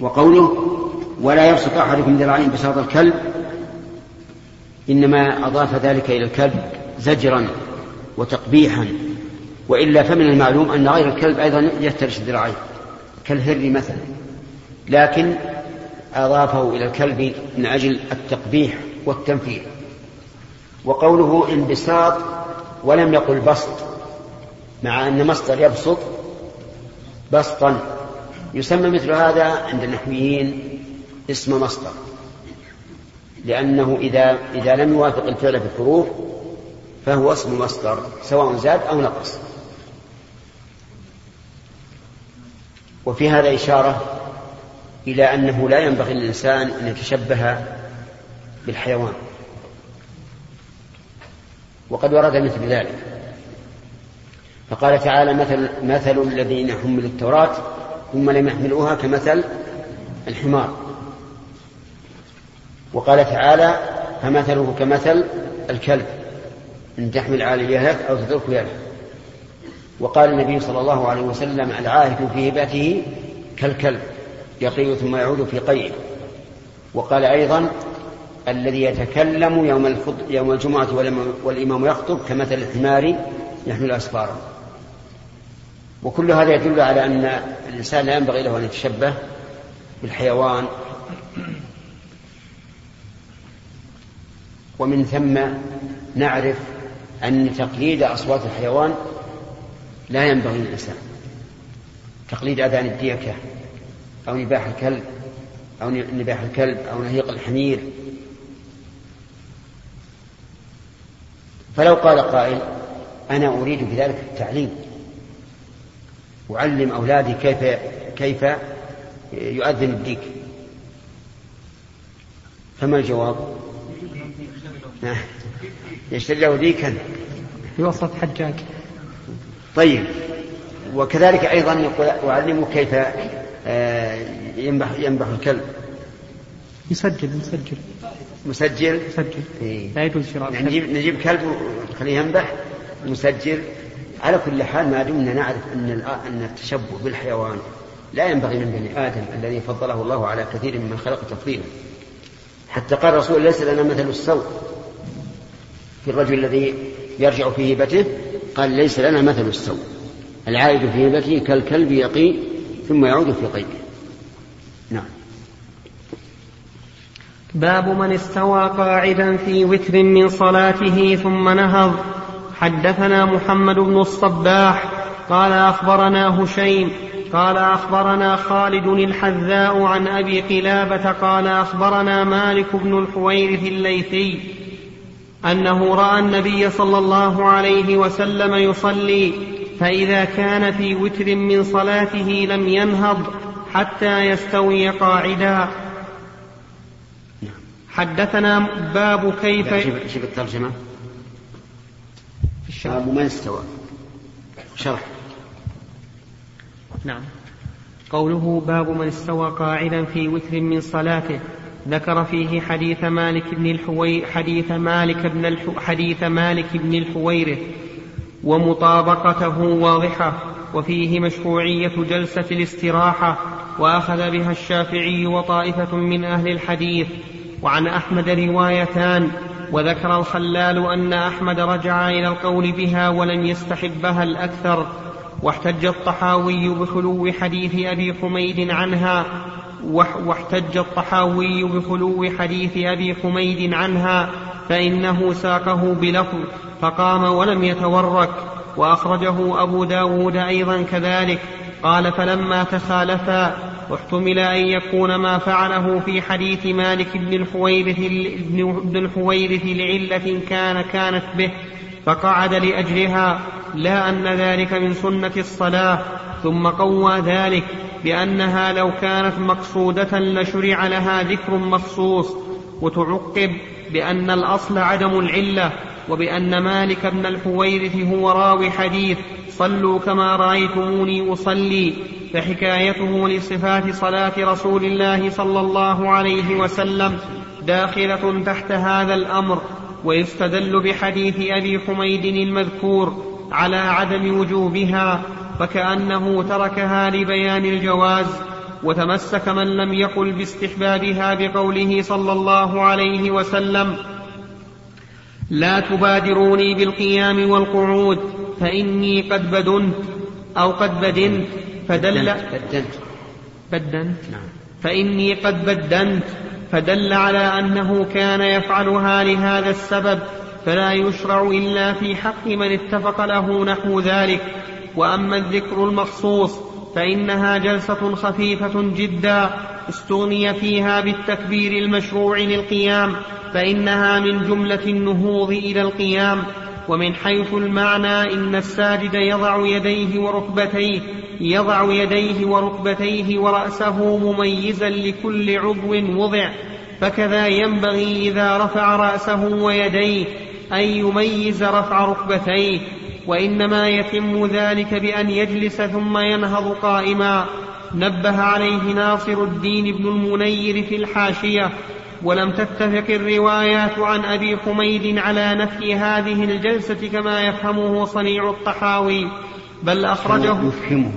وقوله ولا يبسط أحدكم ذراعين بساط الكلب إنما أضاف ذلك إلى الكلب زجرا وتقبيحا وإلا فمن المعلوم أن غير الكلب أيضا يفترش الذراعين كالهر مثلا. لكن أضافه إلى الكلب من أجل التقبيح والتنفير وقوله انبساط ولم يقل بسط مع أن مصدر يبسط بسطا يسمى مثل هذا عند النحويين اسم مصدر. لأنه إذا إذا لم يوافق الفعل في الحروف فهو اسم مصدر سواء زاد أو نقص. وفي هذا إشارة إلى أنه لا ينبغي للإنسان أن يتشبه بالحيوان. وقد ورد مثل ذلك. فقال تعالى مثل مثل الذين حملوا التوراة ثم لم يحملوها كمثل الحمار. وقال تعالى فمثله كمثل الكلب إن تحمل على يهلك أو تتركه يهلك وقال النبي صلى الله عليه وسلم العاهد في هبته كالكلب يقي ثم يعود في قيئه. وقال أيضا الذي يتكلم يوم, يوم الجمعة والإمام يخطب كمثل الحمار يحمل أسفارا وكل هذا يدل على أن الإنسان لا ينبغي له أن يتشبه بالحيوان. ومن ثم نعرف أن تقليد أصوات الحيوان لا ينبغي للإنسان. تقليد أذان الديكة أو نباح الكلب أو نباح الكلب أو نهيق الحمير. فلو قال قائل أنا أريد بذلك التعليم. أعلم أولادي كيف كيف يؤذن الديك. فما الجواب؟ يشتري له ديكا. في وسط حجاج. طيب وكذلك أيضا يقول أعلمه كيف آه، ينبح ينبح الكلب. يسجل مسجل مسجل؟ مسجل إيه. لا يجوز شراء نجيب نجيب كلب ونخليه ينبح. مسجل. على كل حال ما دمنا نعرف أن أن التشبه بالحيوان لا ينبغي من بني آدم الذي فضله الله على كثير ممن خلق تفضيلا. حتى قال الرسول ليس لنا مثل السوء. في الرجل الذي يرجع في هبته قال ليس لنا مثل السوء. العائد في هبته كالكلب يقي ثم يعود في قيده نعم. باب من استوى قاعدا في وتر من صلاته ثم نهض. حدثنا محمد بن الصباح قال أخبرنا هشيم قال أخبرنا خالد الحذاء عن أبي قلابة قال أخبرنا مالك بن الحويرث الليثي أنه رأى النبي صلى الله عليه وسلم يصلي فإذا كان في وتر من صلاته لم ينهض حتى يستوي قاعدا. حدثنا باب كيف شوف الترجمة. باب من استوى شرح نعم. قوله باب من استوى قاعدا في وتر من صلاته. ذكر فيه حديث مالك بن الحوي حديث مالك بن الحو حديث مالك بن الحويرث ومطابقته واضحة. وفيه مشروعية جلسة الاستراحة. وأخذ بها الشافعي وطائفة من أهل الحديث. وعن أحمد روايتان. وذكر الخلال أن أحمد رجع إلى القول بها ولم يستحبها الأكثر واحتج الطحاوي بخلو حديث أبي حميد عنها واحتج الطحاوي بخلو حديث أبي حميد عنها فإنه ساقه بلفظ فقام ولم يتورك وأخرجه أبو داود أيضا كذلك قال فلما تخالفا واحتمل أن يكون ما فعله في حديث مالك بن الحويرث بن الحويرث لعلة كان كانت به فقعد لأجلها لا أن ذلك من سنة الصلاة ثم قوى ذلك بأنها لو كانت مقصودة لشرع لها ذكر مخصوص وتعقب بأن الأصل عدم العلة وبأن مالك بن الحويرث هو راوي حديث صلوا كما رأيتموني أصلي. فحكايته لصفات صلاة رسول الله صلى الله عليه وسلم داخلة تحت هذا الأمر ويستدل بحديث أبي حميد المذكور على عدم وجوبها فكأنه تركها لبيان الجواز وتمسك من لم يقل باستحبابها بقوله صلى الله عليه وسلم لا تبادروني بالقيام والقعود فإني قد بدنت أو قد بدنت فدل بدنت بدنت. نعم. فإني قد بدنت. فدل على أنه كان يفعلها لهذا السبب فلا يشرع إلا في حق من اتفق له نحو ذلك. وأما الذكر المخصوص فإنها جلسة خفيفة جدا استغني فيها بالتكبير المشروع للقيام فإنها من جملة النهوض إلى القيام. ومن حيث المعنى إن الساجد يضع يديه وركبتيه يضع يديه وركبتيه ورأسه مميزا لكل عضو وضع فكذا ينبغي إذا رفع رأسه ويديه أن يميز رفع ركبتيه وإنما يتم ذلك بأن يجلس ثم ينهض قائما. نبه عليه ناصر الدين بن المنير في الحاشية ولم تتفق الروايات عن أبي حميد على نفي هذه الجلسة كما يفهمه صنيع الطحاوي بل أخرجه يفهمه.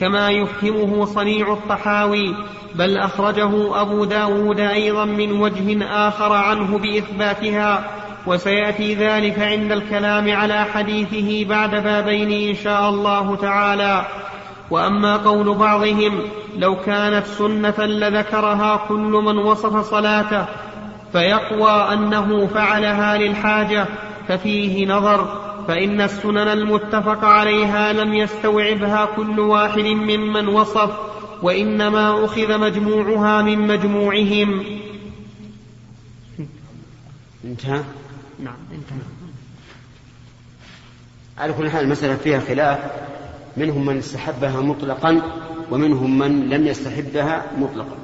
كما يفهمه صنيع الطحاوي بل أخرجه أبو داود أيضا من وجه آخر عنه بإثباتها وسيأتي ذلك عند الكلام على حديثه بعد بابين إن شاء الله تعالى. وأما قول بعضهم لو كانت سنة لذكرها كل من وصف صلاته فيقوى أنه فعلها للحاجة ففيه نظر فإن السنن المتفق عليها لم يستوعبها كل واحد ممن وصف وإنما أخذ مجموعها من مجموعهم. انتهى؟ نعم انتهى. على كل حال المسألة فيها خلاف. منهم من استحبها مطلقا ومنهم من لم يستحبها مطلقا.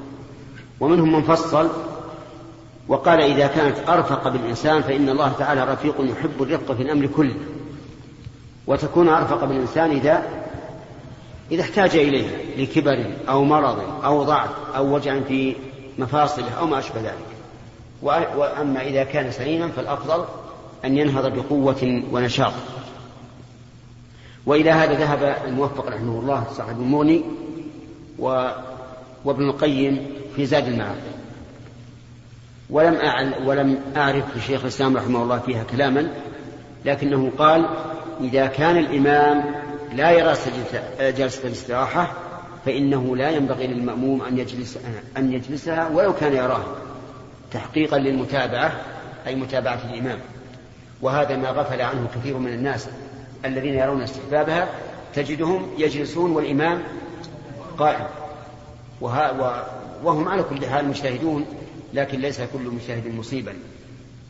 ومنهم من فصل وقال إذا كانت أرفق بالإنسان فإن الله تعالى رفيق يحب الرفق في الأمر كله. وتكون أرفق بالإنسان إذا إذا احتاج إليها لكبر أو مرض أو ضعف أو وجع في مفاصله أو ما أشبه ذلك. وأما إذا كان سليما فالأفضل أن ينهض بقوة ونشاط. وإلى هذا ذهب الموفق رحمه الله صاحب المغني. وابن القيم في زاد المعاد ولم ولم أعرف لشيخ الإسلام رحمه الله فيها كلاما لكنه قال إذا كان الإمام لا يرى جلسة الاستراحة فإنه لا ينبغي للمأموم أن يجلس أن يجلسها ولو كان يراها تحقيقا للمتابعة أي متابعة الإمام وهذا ما غفل عنه كثير من الناس الذين يرون استحبابها تجدهم يجلسون والإمام قائم. وهم على كل حال مجتهدون لكن ليس كل مجتهد مصيبا.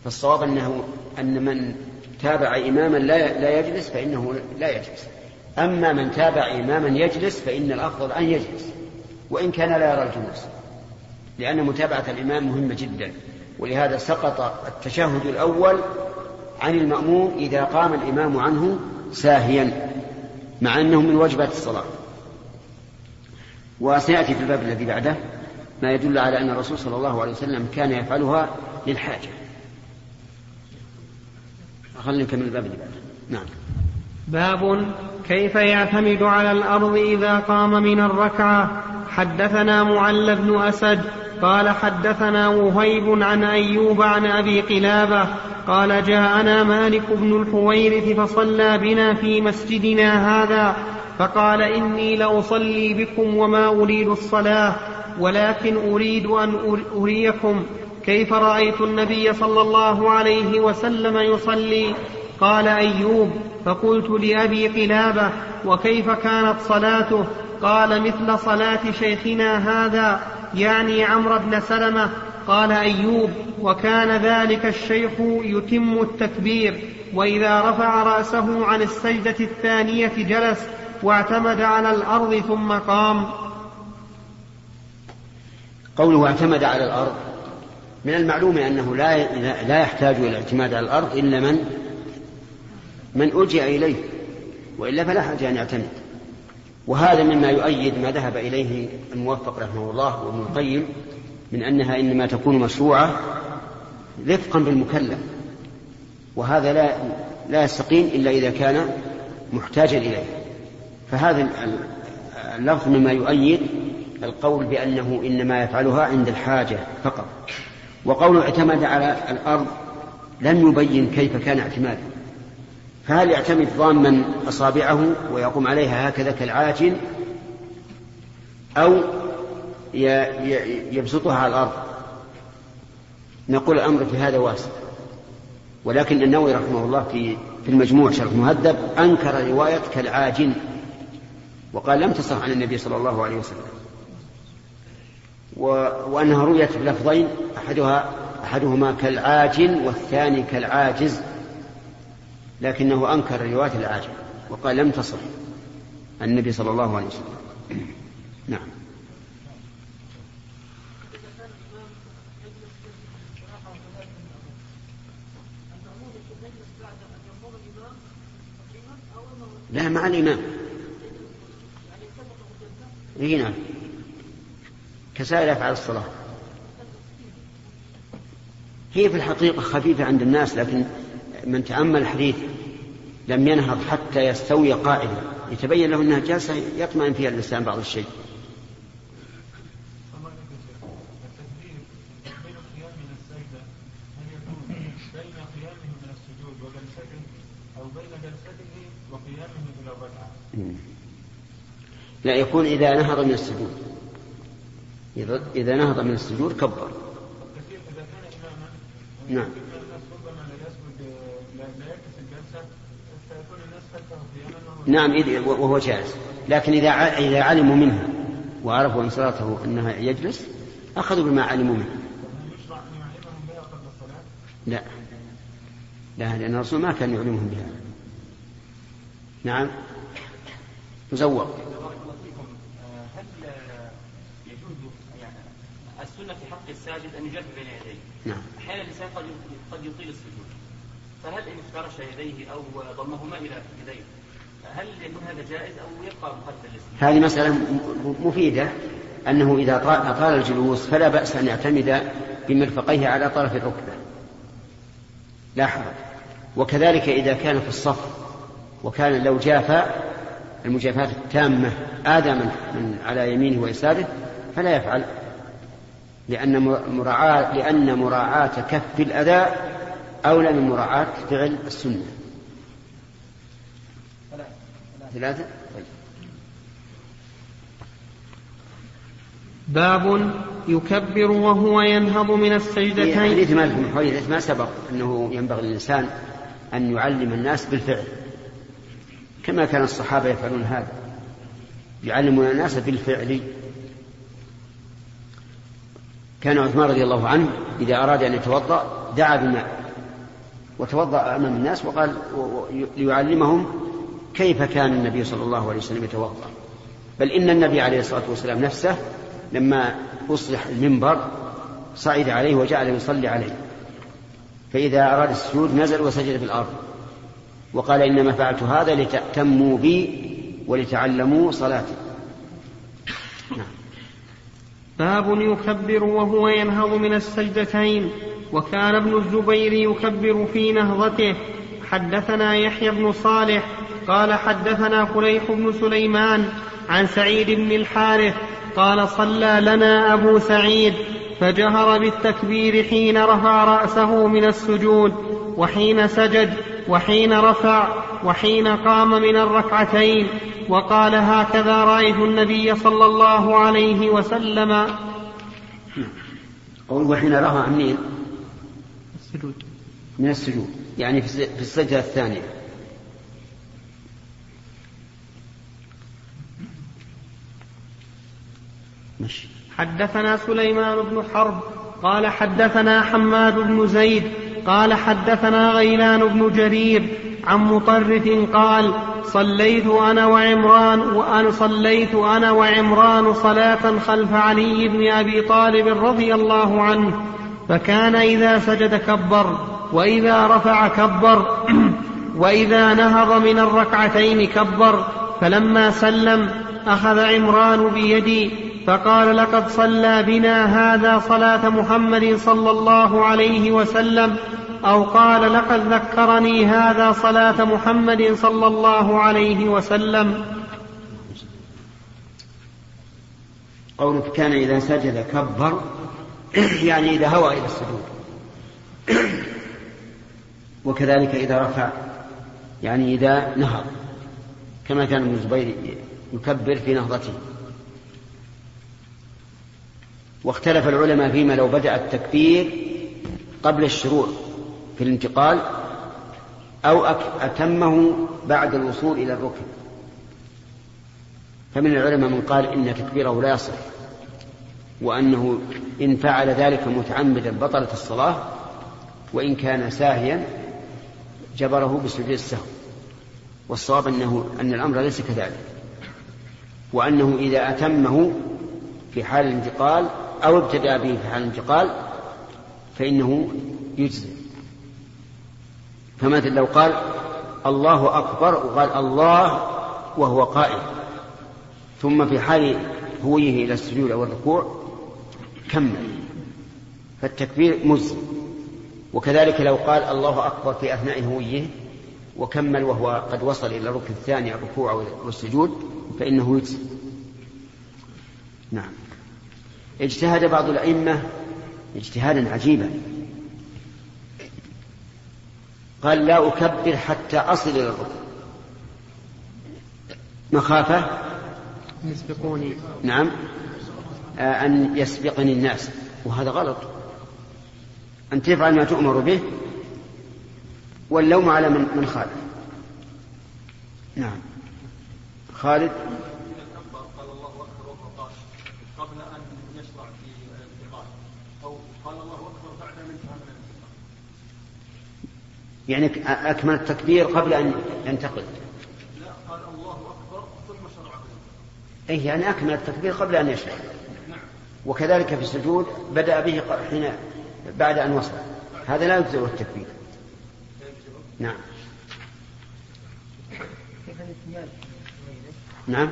فالصواب أنه أن من تابع إماما لا, لا يجلس فإنه لا يجلس. أما من تابع إماما يجلس فإن الأفضل أن يجلس وإن كان لا يرى الجلوس. لأن متابعة الإمام مهمة جدا. ولهذا سقط التشهد الأول عن المأموم إذا قام الإمام عنه ساهيا مع أنه من واجبات الصلاة. وسيأتي في الباب الذي بعده ما يدل على أن الرسول صلى الله عليه وسلم كان يفعلها للحاجة. خلينا نكمل الباب اللي بعده. نعم. باب كيف يعتمد على الأرض إذا قام من الركعة. حدثنا معل بن أسد قال حدثنا وهيب عن أيوب عن أبي قلابة قال جاءنا مالك بن الحويرث فصلى بنا في مسجدنا هذا فقال إني لأصلي بكم وما أريد الصلاة ولكن أريد أن أريكم كيف رأيت النبي صلى الله عليه وسلم يصلي؟ قال أيوب فقلت لأبي قلابة وكيف كانت صلاته؟ قال مثل صلاة شيخنا هذا يعني عمرو بن سلمة قال أيوب وكان ذلك الشيخ يتم التكبير وإذا رفع رأسه عن السجدة الثانية جلس واعتمد على الأرض ثم قام. قوله اعتمد على الأرض من المعلوم أنه لا لا يحتاج إلى الاعتماد على الأرض إلا من من ألجأ إليه وإلا فلا حاجة أن يعتمد. وهذا مما يؤيد ما ذهب إليه الموفق رحمه الله وابن القيم من أنها إنما تكون مشروعة رفقا بالمكلف وهذا لا لا يستقيم إلا إذا كان محتاجا إليه. فهذا اللفظ مما يؤيد القول بأنه إنما يفعلها عند الحاجة فقط. وقوله اعتمد على الأرض لم يبين كيف كان اعتماده. فهل يعتمد ضاما أصابعه ويقوم عليها هكذا كالعاجن أو يبسطها على الأرض؟ نقول الأمر في هذا واسع. ولكن النووي رحمه الله في في المجموع شرح مهذب أنكر رواية كالعاجن وقال لم تصح عن النبي صلى الله عليه وسلم. و... وأنها رويت بلفظين أحدها أحدهما كالعاجن والثاني كالعاجز. لكنه أنكر رواية العاجن وقال لم تصح النبي صلى الله عليه وسلم. نعم. لا مع الإمام. إي نعم. كسائر أفعال الصلاة. هي في الحقيقة خفيفة عند الناس لكن من تأمل الحديث لم ينهض حتى يستوي قاعدة يتبين له أنها جالسة يطمئن فيها الإنسان بعض الشيء. لا يكون إذا نهض من السجود. إذا نهض من السجود كبر. نعم. نعم وهو جالس لكن إذا إذا علموا منه وعرفوا من صلاته أنها يجلس أخذوا بما علموا منه. لا. لا لأن الرسول ما كان يعلمهم بها نعم. مزور السنة في حق الساجد أن يجرب بين يديه. نعم. أحيانا الإنسان قد قد يطيل السجود. فهل إن افترش يديه أو ضمهما إلى يديه؟ هذه مسألة مفيدة أنه إذا أطال الجلوس فلا بأس أن يعتمد بمرفقيه على طرف الركبة. لا حرج وكذلك إذا كان في الصف وكان لو جافى المجافاة التامة آدى من, من على يمينه ويساره فلا يفعل. لأن مراعاة لأن مراعاة كف الأذى أولى من مراعاة فعل السنة. ثلاثة؟ طيب. باب يكبر وهو ينهض من السجدتين. حديث مالك بن حويرث ما سبق أنه ينبغي للإنسان أن يعلم الناس بالفعل؟ كما كان الصحابة يفعلون هذا. يعلمون الناس بالفعل. كان عثمان رضي الله عنه إذا أراد أن يتوضأ دعا بماء وتوضأ أمام الناس وقال ليعلمهم كيف كان النبي صلى الله عليه وسلم يتوضأ؟ بل إن النبي عليه الصلاة والسلام نفسه لما أصلح المنبر صعد عليه وجعل يصلي عليه. فإذا أراد السجود نزل وسجد في الأرض. وقال إنما فعلت هذا لتأتموا بي ولتعلموا صلاتي. نعم. باب يكبر وهو ينهض من السجدتين وكان ابن الزبير يكبر في نهضته. حدثنا يحيى بن صالح قال حدثنا فليح بن سليمان عن سعيد بن الحارث قال صلى لنا أبو سعيد فجهر بالتكبير حين رفع رأسه من السجود وحين سجد وحين رفع وحين قام من الركعتين وقال هكذا رأيت النبي صلى الله عليه وسلم. قول وحين رفع منين؟ السجود. من السجود يعني في السجدة الثانية. مش. حدثنا سليمان بن حرب قال حدثنا حماد بن زيد قال حدثنا غيلان بن جرير عن مطرف قال صليت أنا وعمران وان صليت أنا وعمران صلاة خلف علي بن أبي طالب رضي الله عنه فكان إذا سجد كبر وإذا رفع كبر وإذا نهض من الركعتين كبر فلما سلم أخذ عمران بيدي فقال لقد صلى بنا هذا صلاة محمد صلى الله عليه وسلم أو قال لقد ذكرني هذا صلاة محمد صلى الله عليه وسلم. قولك كان إذا سجد كبر يعني إذا هوى إلى السجود. وكذلك إذا رفع يعني إذا نهض كما كان ابن الزبير يكبر في نهضته. واختلف العلماء فيما لو بدأ التكبير قبل الشروع في الانتقال أو أتمه بعد الوصول إلى الركن. فمن العلماء من قال إن تكبيره لا يصح وأنه إن فعل ذلك متعمدا بطلت الصلاة وإن كان ساهيا جبره بسجود السهو. والصواب أنه أن الأمر ليس كذلك. وأنه إذا أتمه في حال الانتقال أو ابتدأ به في حال الانتقال فإنه يجزي فمثل لو قال الله أكبر وقال الله وهو قائم ثم في حال هويه إلى السجود أو الركوع كمل. فالتكبير مجزي وكذلك لو قال الله أكبر في أثناء هويه وكمل وهو قد وصل إلى الركن الثاني الركوع والسجود فإنه يجزي نعم. اجتهد بعض الأئمة اجتهادا عجيبا. قال لا أكبر حتى أصل إلى الركن. مخافة؟ يسبقوني. نعم. آه، أن يسبقني الناس. وهذا غلط. أن تفعل ما تؤمر به. واللوم على من من خالف. نعم. خالد قال الله اكبر وهو قبل ان يشرع في الانتقال أو قال الله اكبر بعد ان انتهى من الانتقال يعني أكمل التكبير قبل أن ينتقل. لا قال الله أكبر ثم شرع أي يعني أكمل التكبير قبل أن يشرع. وكذلك في السجود بدأ به حين بعد أن وصل. هذا لا يجزئ التكبير. نعم. نعم.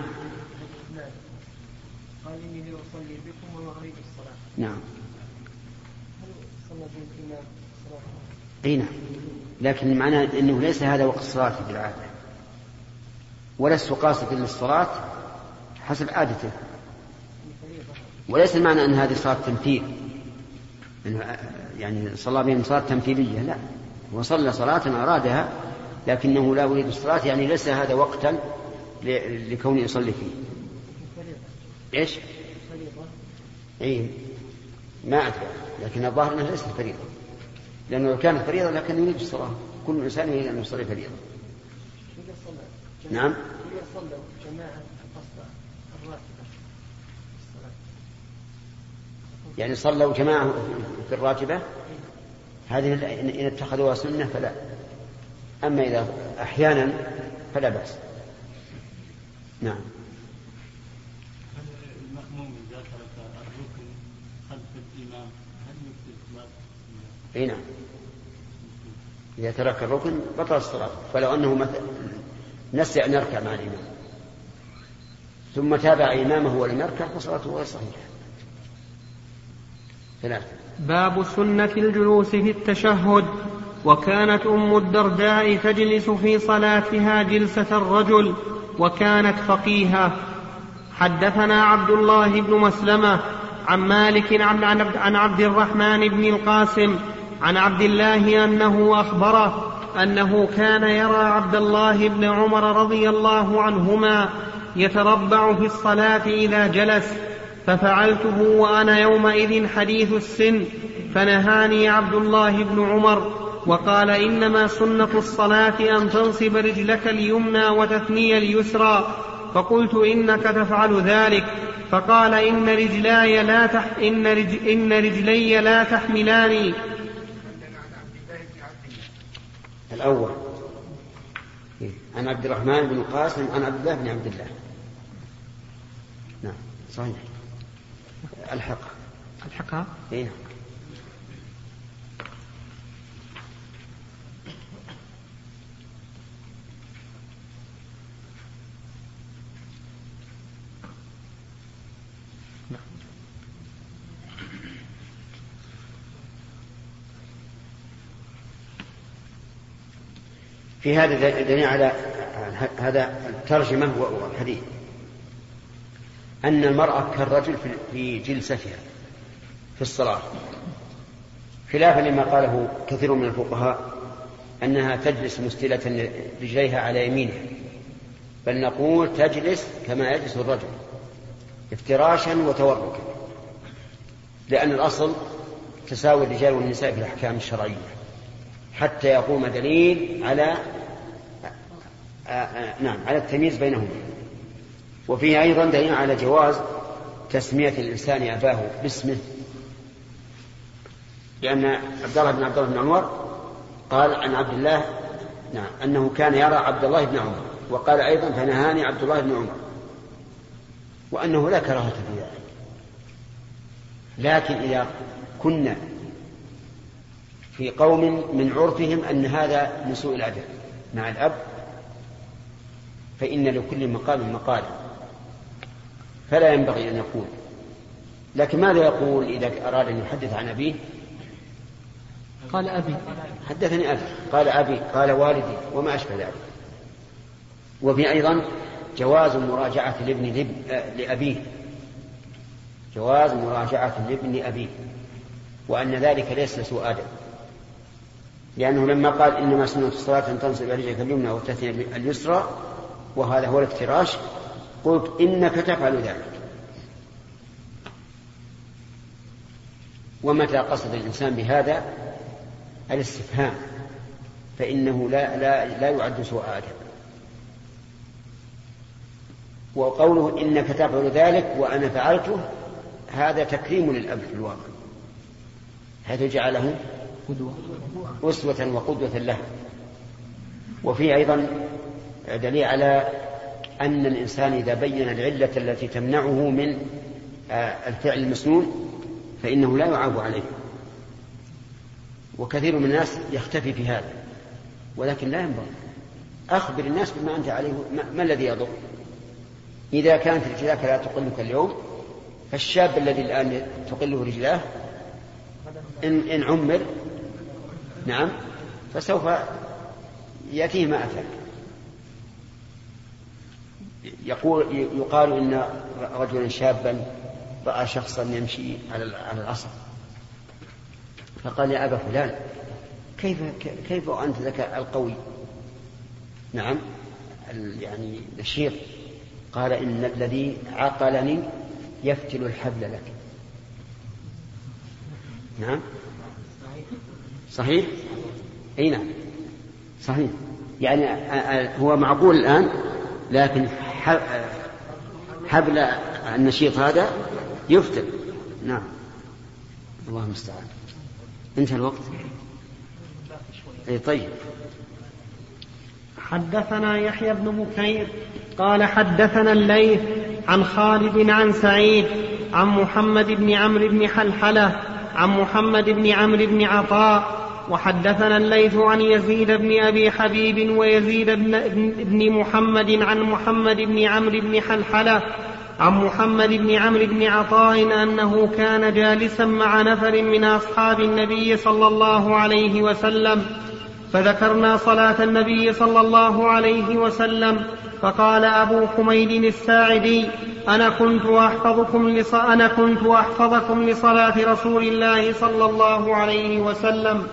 قال إني لأصلي بكم وهو غريب الصلاة. نعم. هل صلى الامام صلاه اي نعم. لكن معناه إنه ليس هذا وقت الصلاة بالعاده ولست قاصدا للصلاة حسب عادته. وليس المعنى أن هذه صلاة تمثيل يعني صلى بهم صلاة تمثيليه لا. هو صلى صلاة أرادها لكنه لا يريد الصلاة يعني ليس هذا وقتا لكونه يصلي فيه. إيش؟ اي ما أدري لكن الظاهر إنها ليست فريضة. لأنه لو كانت فريضة لكن يريد الصلاه كل إنسان يريد أن يصلي إذا صلى نعم. إذا جماعة الراتبة الصلاة يعني صلوا جماعة في الراتبة؟ هذه إن اتخذوها سنة فلا. أما إذا أحيانا فلا بأس. نعم هل المأموم إذا ترك الركن خلف الإمام هل يفسد صلاته؟ إي نعم. إذا ترك الركن بطل الصلاه فلو أنه مثلا نسي أن يركع مع الإمام. ثم تابع إمامه ولم يركع فصلاته غير صحيحة. ثلاثة. باب سنة الجلوس في التشهد. وكانت أم الدرداء تجلس في صلاتها جلسة الرجل وكانت فقيها. حدثنا عبد الله بن مسلمة عن مالك عن عبد الرحمن بن القاسم عن عبد الله أنه أخبره أنه كان يرى عبد الله بن عمر رضي الله عنهما يتربع في الصلاة إذا جلس ففعلته وأنا يومئذ حديث السن فنهاني عبد الله بن عمر وقال إنما سنة الصلاة أن تنصب رجلك اليمنى وتثني اليسرى فقلت إنك تفعل ذلك فقال إن رجلاي لا تح إن, إن رجلي لا تحملاني الأول. عن عبد الرحمن بن القاسم عن عبد الله بن عبد الله. نعم صحيح. الحق. الحقها إيه. في هذا دليل على هذا الترجمة والحديث. أن المرأة كالرجل في جلستها في الصلاة. خلافا لما قاله كثير من الفقهاء أنها تجلس مستلة رجليها على يمينها بل نقول تجلس كما يجلس الرجل افتراشا وتوركا لأن الأصل تساوي الرجال والنساء في الأحكام الشرعية. حتى يقوم دليل على آآ آآ نعم على التمييز بينهما. وفيه أيضا دليل على جواز تسمية الإنسان أباه باسمه. لأن عبد الله بن عبد الله بن عمر قال عن عبد الله نعم أنه كان يرى عبد الله بن عمر وقال أيضا فنهاني عبد الله بن عمر. وأنه لا كراهة في ذلك. لكن إذا كنا في قوم من عرفهم أن هذا من سوء الأدب. مع الأب فإن لكل مقام مقال. فلا ينبغي أن يقول. لكن ماذا يقول إذا أراد أن يحدث عن أبيه؟ قال أبي. حدثني أبي. قال أبي قال والدي وما أشبه ذلك. وفي أيضا جواز مراجعة الابن لأبيه. جواز مراجعة الابن أبيه. وأن ذلك ليس سوء أدب. لأنه لما قال إنما سنة الصلاة أن تنصب رجلك اليمنى وتثني اليسرى وهذا هو الافتراش قلت إنك تفعل ذلك. ومتى قصد الإنسان بهذا؟ الاستفهام. فإنه لا لا لا يعد سوء أدب وقوله إنك تفعل ذلك وأنا فعلته هذا تكريم للأب في الواقع. حيث جعله أسوة وقدوة له. وفي أيضا دليل على أن الإنسان إذا بين العلة التي تمنعه من الفعل المسنون فإنه لا يعاب عليه. وكثير من الناس يختفي في هذا ولكن لا ينبغي. أخبر الناس بما أنت عليه ما, ما الذي يضر؟ إذا كانت رجلاك لا تقلك اليوم فالشاب الذي الآن تقله رجلاه إن, إن عمر نعم. فسوف يأتيه ما أتاك يقول يقال إن رجلا شابا رأى شخصا يمشي على على العصر فقال يا أبا فلان كيف كيف وأنت ذاك القوي؟ نعم. يعني نشيط قال إن الذي عقلني يفتل الحبل لك. نعم. صحيح؟ أي نعم. صحيح. يعني هو معقول الآن لكن حبل النشيط هذا يفتل نعم. الله المستعان. انتهى الوقت. اي طيب. حدثنا يحيى بن بكير قال حدثنا الليث عن خالد عن سعيد عن محمد بن عمرو بن حلحلة عن محمد بن عمرو بن عطاء وحدثنا الليث عن يزيد بن أبي حبيب ويزيد بن, محمد عن محمد بن عمرو بن حلحلة عن محمد بن عمرو بن عطاء أنه كان جالسا مع نفر من أصحاب النبي صلى الله عليه وسلم. فذكرنا صلاة النبي صلى الله عليه وسلم. فقال أبو حميد الساعدي أنا كنت أحفظكم لص... أنا كنت أحفظكم لصلاة رسول الله صلى الله عليه وسلم.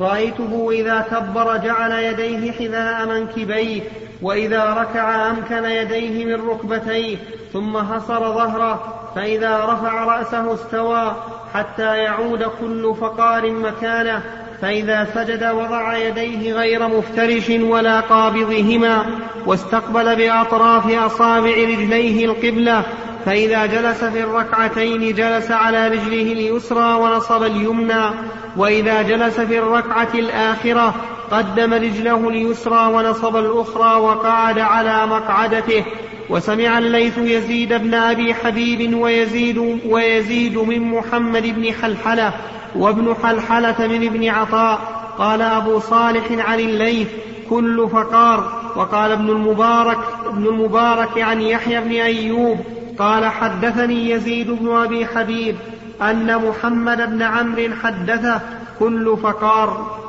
رأيته إذا كبر جعل يديه حذاء منكبيه وإذا ركع أمكن يديه من ركبتيه ثم حصر ظهره فإذا رفع رأسه استوى حتى يعود كل فقار مكانه فإذا سجد وضع يديه غير مفترش ولا قابضهما واستقبل بأطراف أصابع رجليه القبلة فإذا جلس في الركعتين جلس على رجله اليسرى ونصب اليمنى. وإذا جلس في الركعة الآخرة قدم رجله اليسرى ونصب الأخرى وقعد على مقعدته وسمع الليث يزيد بن أبي حبيب ويزيد, ويزيد من محمد بن حلحلة وابن حلحلة من ابن عطاء قال أبو صالح عن الليث كل فقار وقال ابن المبارك ابن المبارك عن يحيى بن أيوب قال حدثني يزيد بن أبي حبيب أن محمد بن عمرو حدثه كل فقار.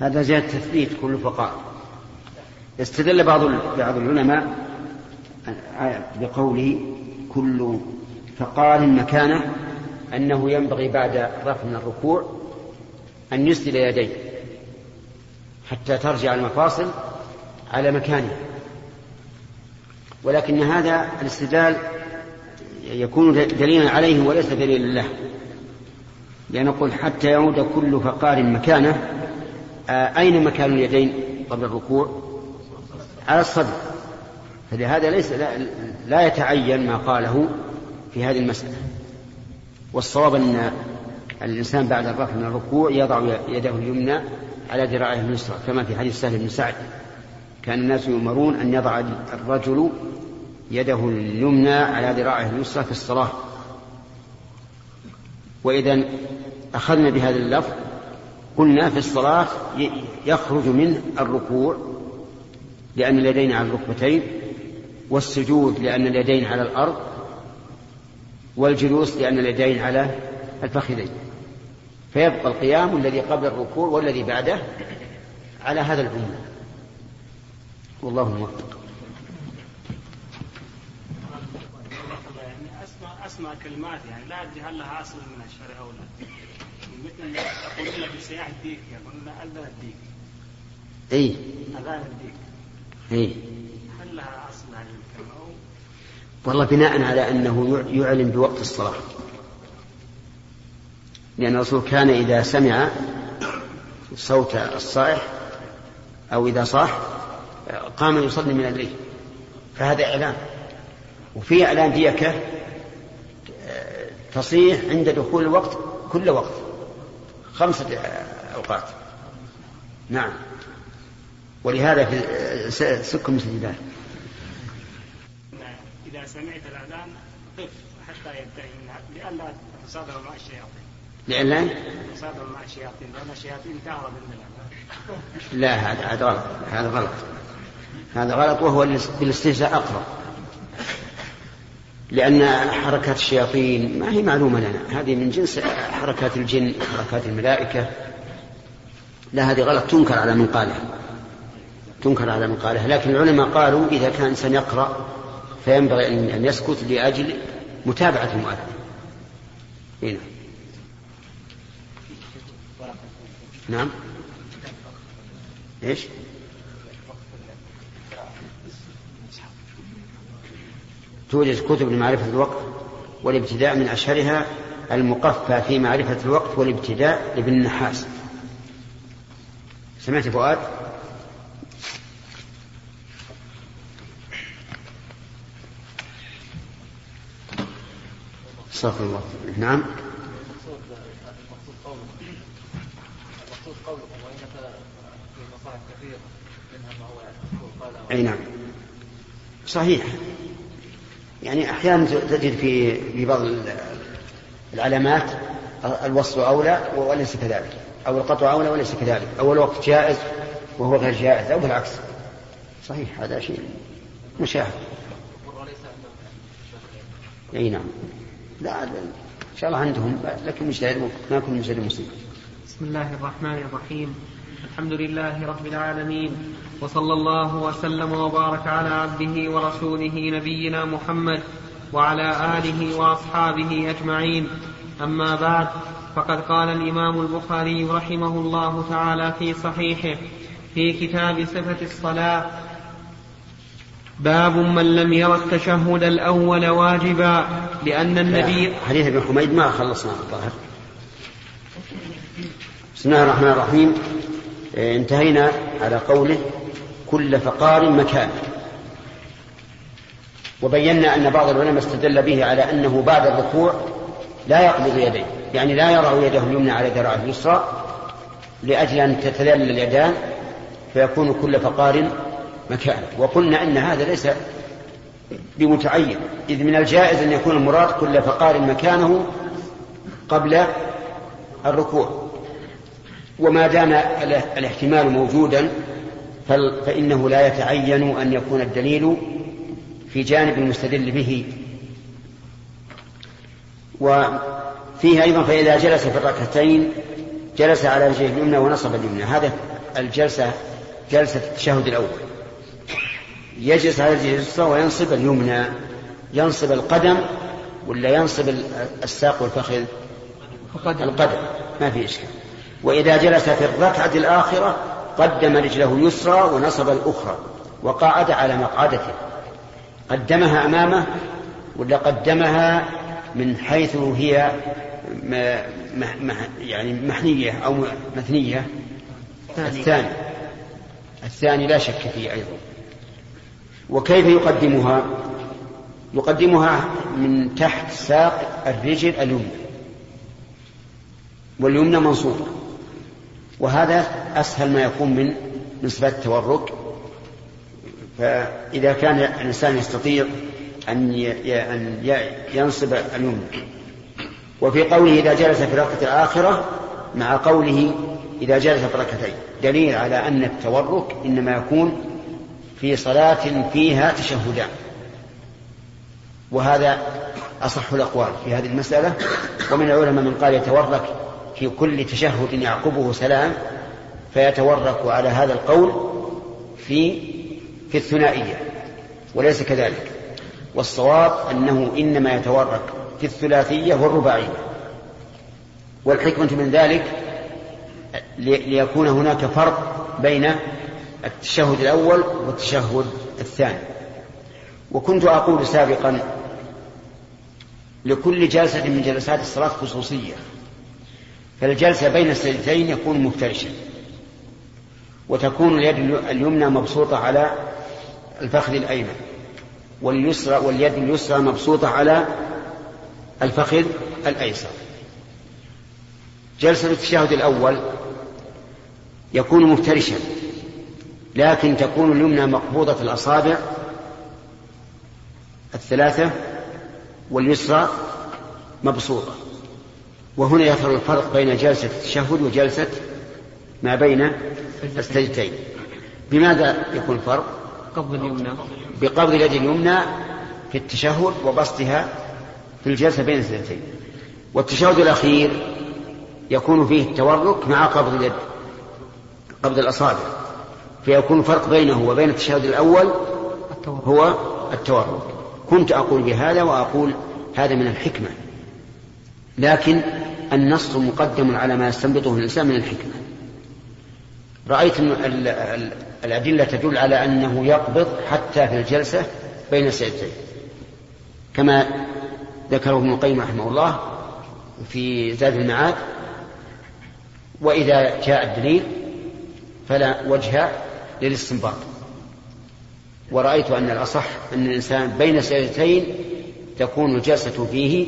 هذا زيادة تثبيت كل فقار. استدل بعض بعض العلماء بقوله كل فقال مكانه أنه ينبغي بعد الرفع من الركوع أن يسدل يديه حتى ترجع المفاصل على مكانها ولكن هذا الاستدلال يكون دليلا عليه وليس دليلا له. لأن نقول حتى يعود كل فقار مكانه آه، أين مكان اليدين قبل الركوع؟ على الصدر. فلهذا ليس لا, لا يتعين ما قاله في هذه المسألة. والصواب أن الإنسان بعد الرفع من الركوع يضع يده اليمنى على ذراعه اليسرى كما في حديث سهل بن سعد. كان الناس يؤمرون أن يضع الرجل يده اليمنى على ذراعه اليسرى في الصلاة. وإذا أخذنا بهذا اللفظ قلنا في الصلاة يخرج منه الركوع لأن اليدين على الركبتين والسجود لأن اليدين على الأرض والجلوس لأن اليدين على الفخذين. فيبقى القيام الذي قبل الركوع والذي بعده على هذا العموم. والله موفق. أسمع كلمات يعني لا أدري هل لها أصل من الشرع أو لا. مثل يقولون في سياح الديك يقولون اذان الديك؟ اي اذان الديك. اي هل لها أصل هذه الكلمة والله بناء على أنه يعلن بوقت الصلاة. لأن الرسول كان إذا سمع صوت الصائح أو إذا صاح قام يصلي من الليل. فهذا إعلان. وفي إعلان ديكة تصيح عند دخول الوقت كل وقت خمسة أوقات. نعم. ولهذا في سك مثل ذلك. إذا سمعت الأذان قف حتى ينتهي منها لئلا تصادم مع الشياطين. لأن تصادم مع الشياطين لأن الشياطين تهرب من لا هذا هذا غلط. هذا غلط. هذا غلط وهو بالاستهزاء أقرب لأن حركات الشياطين ما هي معلومة لنا. هذه من جنس حركات الجن حركات الملائكة. لا هذه غلط. تنكر على من قالها. تنكر على من قالها. لكن العلماء قالوا إذا كان إنسان يقرأ فينبغي أن يسكت لأجل متابعة المؤذن هنا. نعم. إيش؟ توجد كتب لمعرفة الوقت والابتداء من أشهرها المقفى في معرفة الوقت والابتداء لابن النحاس. سمعت فؤاد؟ استغفر الله. نعم. أي نعم. صحيح. يعني أحيانا تجد في في بعض العلامات الوصل أولى وليس كذلك أو القطع أولى وليس كذلك أو الوقت جائز وهو غير جائز أو بالعكس. صحيح هذا شيء مشاهد. أي نعم. لا إن شاء الله عندهم لكن مجتهد ما كل مجتهد بسم الله الرحمن الرحيم. الحمد لله رب العالمين وصلى الله وسلم وبارك على عبده ورسوله نبينا محمد وعلى آله وأصحابه أجمعين. أما بعد فقد قال الإمام البخاري رحمه الله تعالى في صحيحه في كتاب صفة الصلاة باب من لم ير التشهد الأول واجبا لأن النبي حديث ابن حميد ما خلصنا الظاهر. بسم الله الرحمن الرحيم. انتهينا على قوله كل فقار مكان. وبينا أن بعض العلماء استدل به على أنه بعد الركوع لا يقبض يديه يعني لا يضع يده اليمنى على ذراعه اليسرى لأجل أن تتذلل اليدان فيكون كل فقار مكان. وقلنا أن هذا ليس بمتعين إذ من الجائز أن يكون المراد كل فقار مكانه قبل الركوع. وما دام الاحتمال موجودا فإنه لا يتعين أن يكون الدليل في جانب المستدل به. وفيه أيضا فإذا جلس في الركعتين جلس على رجله اليمنى ونصب اليمنى. هذا الجلسة جلسة التشهد الأول. يجلس على رجله اليسرى وينصب اليمنى. ينصب القدم ولا ينصب الساق والفخذ؟ القدم. ما في إشكال. وإذا جلس في الركعة الآخرة قدم رجله اليسرى ونصب الأخرى وقعد على مقعدته. قدمها أمامه ولا قدمها من حيث هي يعني محنية أو مثنية الثاني. الثاني لا شك فيه أيضا. وكيف يقدمها؟ يقدمها من تحت ساق الرجل اليمنى. واليمنى منصوبة وهذا أسهل ما يكون من من صفات التورك. فإذا كان الإنسان يستطيع أن أن ينصب اليمنى وفي قوله إذا جلس في الركعة الآخرة مع قوله إذا جلس في ركعتين دليل على أن التورك إنما يكون في صلاة فيها تشهدان وهذا أصح الأقوال في هذه المسألة. ومن العلماء من قال يتورك في كل تشهد يعقبه سلام فيتورك على هذا القول في في الثنائية وليس كذلك. والصواب أنه إنما يتورك في الثلاثية والرباعية. والحكمة من ذلك لي- ليكون هناك فرق بين التشهد الأول والتشهد الثاني. وكنت أقول سابقا لكل جلسة من جلسات الصلاة خصوصية فالجلسة بين السجدتين يكون مفترشا. وتكون اليد اليمنى مبسوطة على الفخذ الأيمن واليسرى واليد اليسرى مبسوطة على الفخذ الأيسر. جلسة التشهد الأول يكون مفترشا لكن تكون اليمنى مقبوضة الأصابع الثلاثة واليسرى مبسوطة. وهنا يظهر الفرق بين جلسة التشهد وجلسة ما بين السجدتين. بماذا يكون الفرق؟ قبض اليمنى. بقبض اليد اليمنى في التشهد وبسطها في الجلسة بين السجدتين. والتشهد الأخير يكون فيه التورك مع قبض اليد قبض الأصابع. فيكون فرق بينه وبين التشهد الأول هو التورك. كنت أقول بهذا وأقول هذا من الحكمة. لكن النص مقدم على ما يستنبطه الإنسان من الحكمة. رأيت الأدلة تدل على أنه يقبض حتى في الجلسة بين السجدتين. كما ذكره ابن القيم رحمه الله في زاد المعاد وإذا جاء الدليل فلا وجه للاستنباط. ورأيت أن الأصح أن الإنسان بين سجدتين تكون الجلسة فيه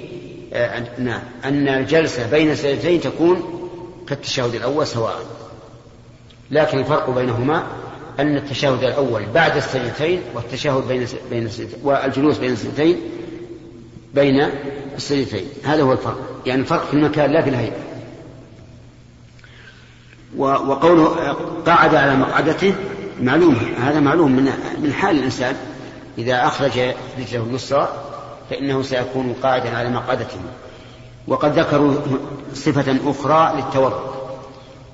نعم. أن الجلسة بين السجدتين تكون كالتشهد الأول سواء. لكن الفرق بينهما أن التشهد الأول بعد السجدتين والتشهد بين بين والجلوس بين السجدتين بين السجدتين. هذا هو الفرق. يعني الفرق في المكان لا في الهيئة. وقوله قعد على مقعدته معلوم. هذا معلوم من من حال الإنسان إذا أخرج رجله اليسرى فإنه سيكون قاعدا على مقعدته. وقد ذكروا صفة أخرى للتورك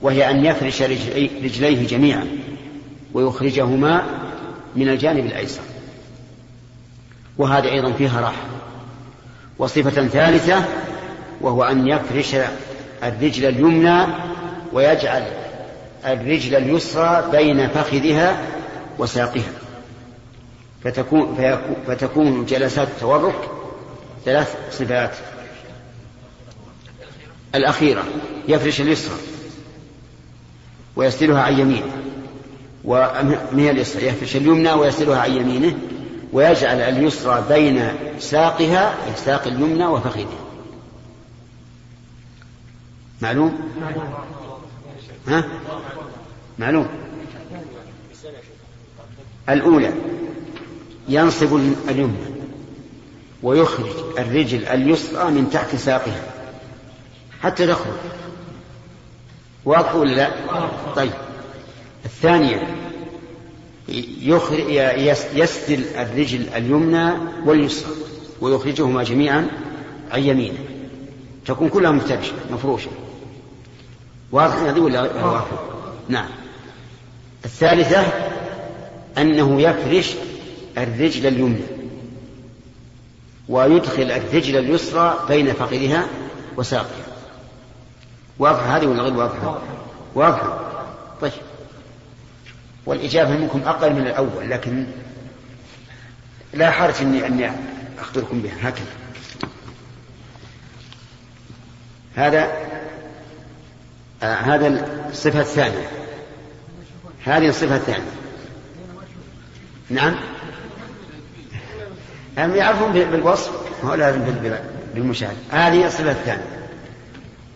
وهي أن يفرش رجلي- رجليه جميعا ويخرجهما من الجانب الأيسر. وهذا أيضا فيها راحة. وصفة ثالثة وهو أن يفرش الرجل اليمنى ويجعل الرجل اليسرى بين فخذها وساقها. فتكون, فتكون جلسات التورك ثلاث صفات. الأخيرة يفرش اليسرى ويسدلها عن يمينه ومن اليسرى يفرش اليمنى ويسدلها عن يمينه ويجعل اليسرى بين ساقها ساق اليمنى وفخذها. معلوم؟ ها؟ معلوم. الأولى ينصب اليمنى ويخرج الرجل اليسرى من تحت ساقها حتى تخرج واضح ولا لا؟ طيب. الثانية يسدل الرجل اليمنى واليسرى ويخرجهما جميعا عن يمينه. تكون كلها مفترشة مفروشة. واضح هذه ولا واضح؟ نعم. الثالثة أنه يفرش الرجل اليمنى ويدخل الرجل اليسرى بين فخذها وساقها واضحة هذه ولا غير واضحة؟ واضحة. طيب. والإجابة منكم أقل من الأول لكن لا حرج أني أني أخبركم بها. هكذا. هذا آه هذا الصفة الثانية. هذه الصفة الثانية. نعم. هم يعرفون بالوصف هو لازم بالمشاهدة هذه الصفة الثانية.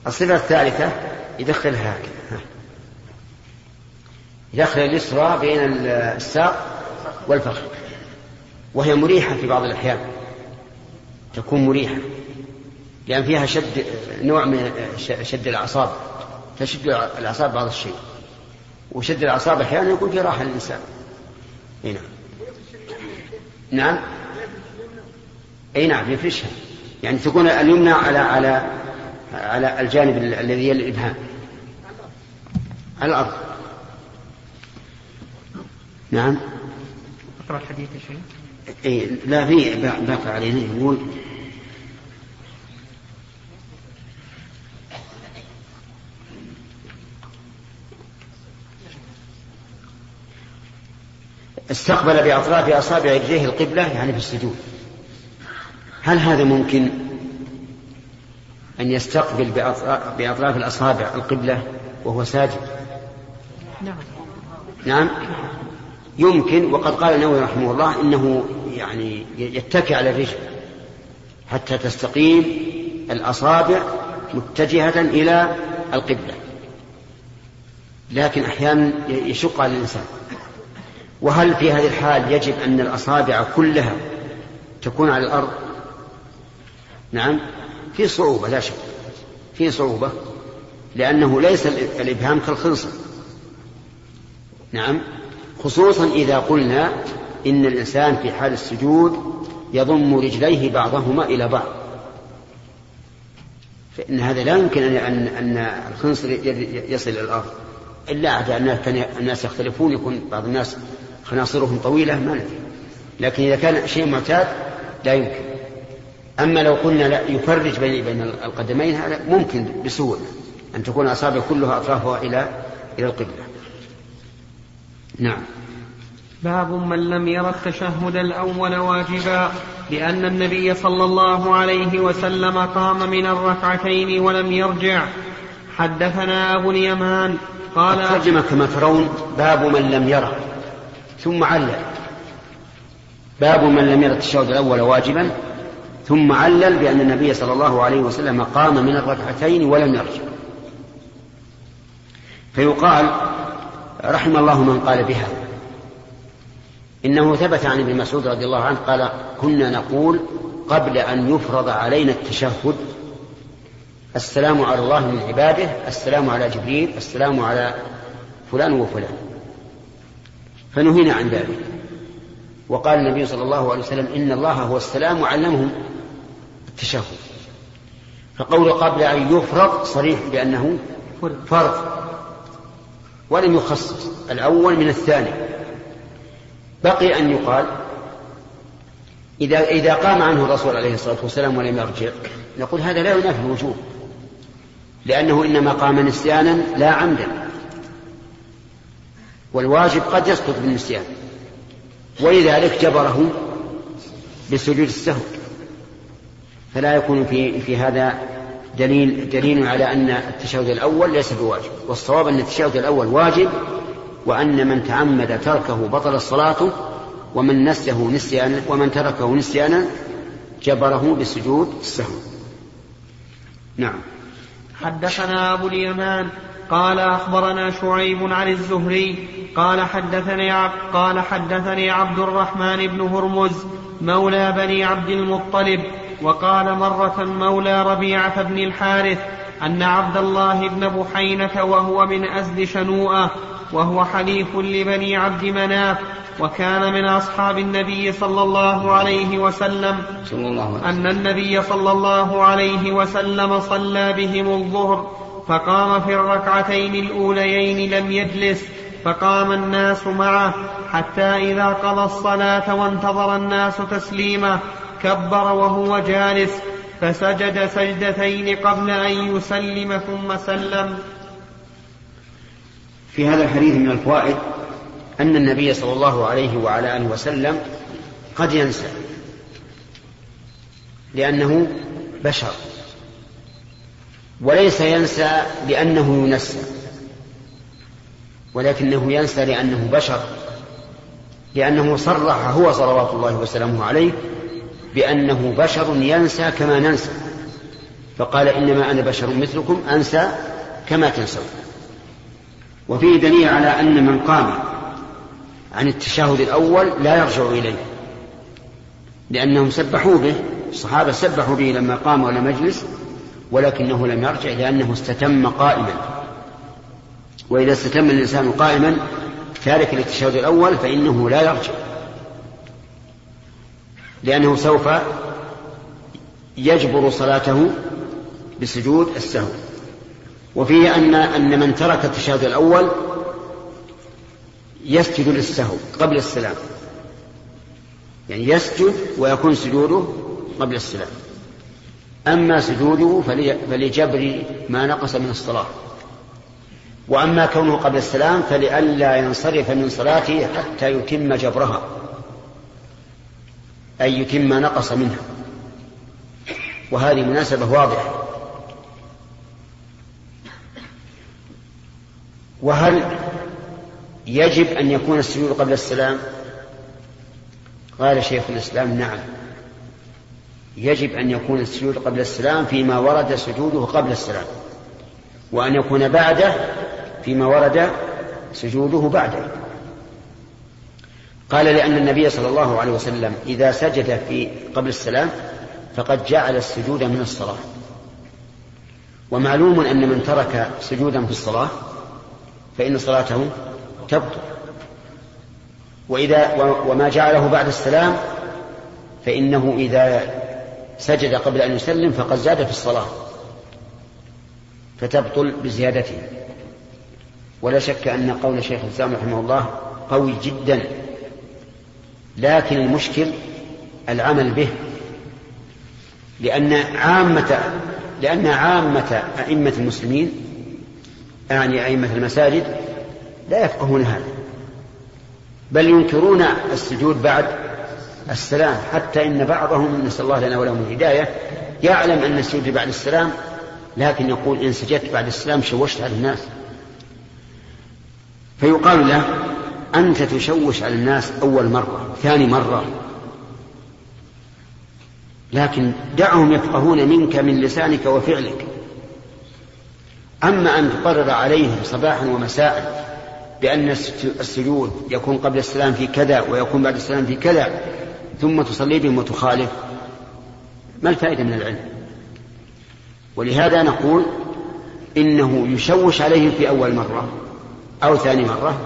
الصفة الثالثة يدخلها. هكذا يدخل اليسرى بين الساق والفخذ. وهي مريحة في بعض الأحيان. تكون مريحة. لأن فيها شد نوع من شد الأعصاب. تشد الأعصاب بعض الشيء. وشد الأعصاب أحيانا يكون في راحة للإنسان. نعم نعم. أي نعم يفرشها. يعني تكون اليمنى على على على الجانب الذي يلي الإبهام. على الأرض. نعم. أقرأ الحديث يا شيخ. اي لا في باقي علينا يقول. استقبل بأطراف أصابع رجليه القبلة يعني في السجود. هل هذا ممكن أن يستقبل بأطراف الأصابع القبلة وهو ساجد؟ نعم. نعم. يمكن وقد قال النووي رحمه الله إنه يعني يتكئ على الرجل حتى تستقيم الأصابع متجهة إلى القبلة. لكن أحيانا يشق على الإنسان. وهل في هذه الحال يجب أن الأصابع كلها تكون على الأرض؟ نعم. في صعوبة لا شك. في صعوبة لأنه ليس الإبهام كالخنصر. نعم. خصوصا إذا قلنا إن الإنسان في حال السجود يضم رجليه بعضهما إلى بعض. فإن هذا لا يمكن أن أن الخنصر يصل إلى الأرض. إلا عدا الناس يختلفون يكون بعض الناس خناصرهم طويلة ما ندري. لكن إذا كان شيء معتاد لا يمكن. أما لو قلنا لا يفرج بين بين القدمين هذا ممكن بسهولة أن تكون أصابع كلها أطرافها إلى إلى القبلة. نعم. باب من لم ير التشهد الأول واجبا لأن النبي صلى الله عليه وسلم قام من الركعتين ولم يرجع. حدثنا أبو اليمان قال الترجمة كما ترون باب من لم يره. ثم علل. باب من لم ير التشهد الأول واجبا ثم علل بأن النبي صلى الله عليه وسلم قام من الركعتين ولم يرجع. فيقال رحم الله من قال بها. إنه ثبت عن ابن مسعود رضي الله عنه قال كنا نقول قبل أن يفرض علينا التشهد السلام على الله من عباده السلام على جبريل السلام على فلان وفلان. فنهينا عن ذلك. وقال النبي صلى الله عليه وسلم إن الله هو السلام وعلمهم التشهد. فقول قبل أن يفرض صريح بأنه فرض ولم يخصص الأول من الثاني. بقي أن يقال إذا إذا قام عنه الرسول عليه الصلاة والسلام ولم يرجع نقول هذا لا ينافي الوجوب لأنه إنما قام نسيانا لا عمدا. والواجب قد يسقط بالنسيان ولذلك جبره بسجود السهو. فلا يكون في في هذا دليل دليل على أن التشهد الأول ليس بواجب والصواب أن التشهد الأول واجب وأن من تعمد تركه بطل الصلاة ومن نسيه نسيانا ومن تركه نسيانا جبره بسجود السهو. نعم. حدثنا أبو اليمان قال أخبرنا شعيب عن الزهري قال حدثني قال حدثني عبد الرحمن بن هرمز مولى بني عبد المطلب وقال مرة مولى ربيعة بن الحارث أن عبد الله بن بحينة وهو من أزد شنوءة وهو حليف لبني عبد مناف وكان من أصحاب النبي صلى الله عليه وسلم صلى الله عليه وسلم. أن النبي صلى الله عليه وسلم صلى بهم الظهر فقام في الركعتين الأوليين لم يجلس فقام الناس معه حتى إذا قضى الصلاة وانتظر الناس تسليمه كبر وهو جالس فسجد سجدتين قبل أن يسلم ثم سلم. في هذا الحديث من الفوائد أن النبي صلى الله عليه وعلى آله وسلم قد ينسى لأنه بشر. وليس ينسى لأنه ينسى ولكنه ينسى لأنه بشر لأنه صرح هو صلوات الله وسلامه عليه بأنه بشر ينسى كما ننسى. فقال إنما أنا بشر مثلكم أنسى كما تنسون. وفيه دليل على أن من قام عن التشهد الأول لا يرجع إليه لأنهم سبحوا به الصحابة سبحوا به لما قام ولم يجلس ولكنه لم يرجع لأنه استتم قائما. وإذا استتم الإنسان قائما تارك التشهد الأول فإنه لا يرجع. لأنه سوف يجبر صلاته بسجود السهو. وفيه أن أن من ترك التشهد الأول يسجد للسهو قبل السلام. يعني يسجد ويكون سجوده قبل السلام. أما سجوده فلجبر ما نقص من الصلاة. وأما كونه قبل السلام فلئلا ينصرف من صلاته حتى يتم جبرها. أي يتم ما نقص منها وهذه مناسبة واضحة. وهل يجب أن يكون السجود قبل السلام؟ قال شيخ الإسلام نعم. يجب أن يكون السجود قبل السلام فيما ورد سجوده قبل السلام. وأن يكون بعده فيما ورد سجوده بعده. قال لأن النبي صلى الله عليه وسلم إذا سجد في قبل السلام فقد جعل السجود من الصلاة. ومعلوم أن من ترك سجودا في الصلاة فإن صلاته تبطل. وإذا وما جعله بعد السلام فإنه إذا سجد قبل أن يسلم فقد زاد في الصلاة فتبطل بزيادته. ولا شك أن قول شيخ الإسلام رحمه الله قوي جدا. لكن المشكل العمل به. لأن عامة لأن عامة أئمة المسلمين أعني أئمة المساجد لا يفقهون هذا. بل ينكرون السجود بعد السلام حتى إن بعضهم نسأل الله لنا ولهم الهداية يعلم أن السجود بعد السلام لكن يقول إن سجدت بعد السلام شوشت على الناس. فيقال له أنت تشوش على الناس أول مرة ثاني مرة. لكن دعهم يفقهون منك من لسانك وفعلك. أما أن تقرر عليهم صباحا ومساء بأن السجود يكون قبل السلام في كذا ويكون بعد السلام في كذا ثم تصلي بهم وتخالف ما الفائدة من العلم؟ ولهذا نقول إنه يشوش عليهم في أول مرة أو ثاني مرة.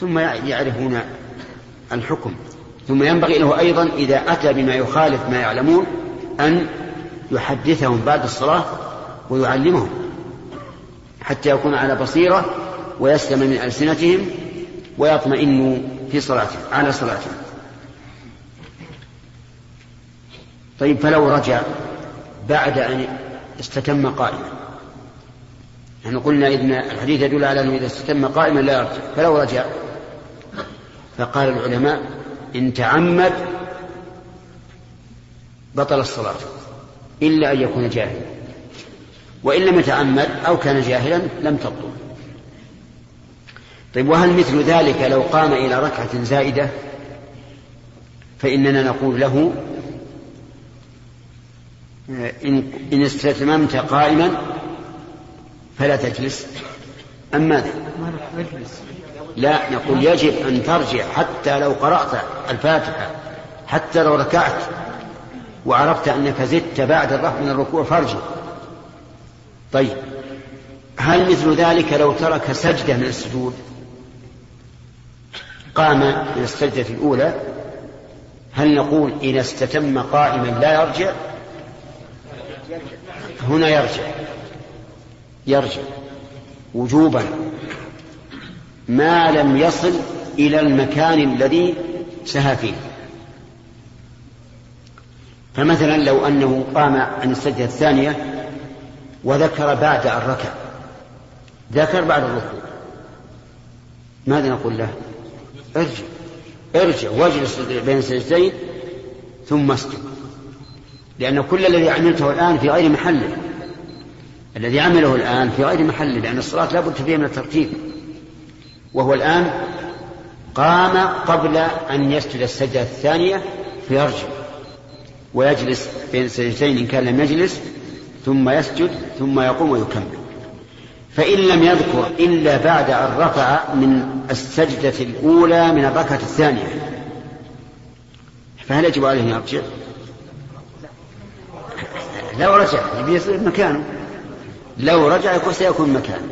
ثم يعرفون الحكم. ثم ينبغي له أيضا إذا أتى بما يخالف ما يعلمون أن يحدثهم بعد الصلاة ويعلمهم حتى يكون على بصيرة ويسلم من ألسنتهم ويطمئن في صلاته على صلاته طيب فلو رجع بعد أن استتم قائما نحن قلنا إن الحديث يدل على أنه إذا استتم قائما لا يرجع فلو رجع فقال العلماء إن تعمد بطل الصلاة إلا أن يكون جاهلا. وإن لم يتعمد أو كان جاهلا لم تبطل. طيب وهل مثل ذلك لو قام إلى ركعة زائدة فإننا نقول له إن, استتممت قائما فلا تجلس. أم ماذا؟ لا نقول يجب أن ترجع حتى لو قرأت الفاتحة حتى لو ركعت وعرفت أنك زدت بعد من الركوع فارجع. طيب هل مثل ذلك لو ترك سجدة من السجود؟ قام من السجدة الأولى. هل نقول إذا استتم قائما لا يرجع؟ هنا يرجع. يرجع وجوبا ما لم يصل إلى المكان الذي سهى فيه. فمثلا لو أنه قام عن السجدة الثانية وذكر بعد أن ركع ذكر بعد الركوع ماذا نقول له؟ ارجع ارجع واجلس بين السجدتين ثم اسجد لأن كل الذي عملته الآن في غير محله. الذي عمله الآن في غير محله لأن الصلاة لا بد فيها من الترتيب. وهو الآن قام قبل أن يسجد السجدة الثانية فيرجع ويجلس بين السجدتين إن كان لم يجلس ثم يسجد ثم يقوم ويكمل. فإن لم يذكر إلا بعد أن رفع من السجدة الأولى من الركعة الثانية. فهل يجب عليه أن يرجع؟ لو رجع يبي يصير مكانه. لو رجع يكون سيكون مكانه.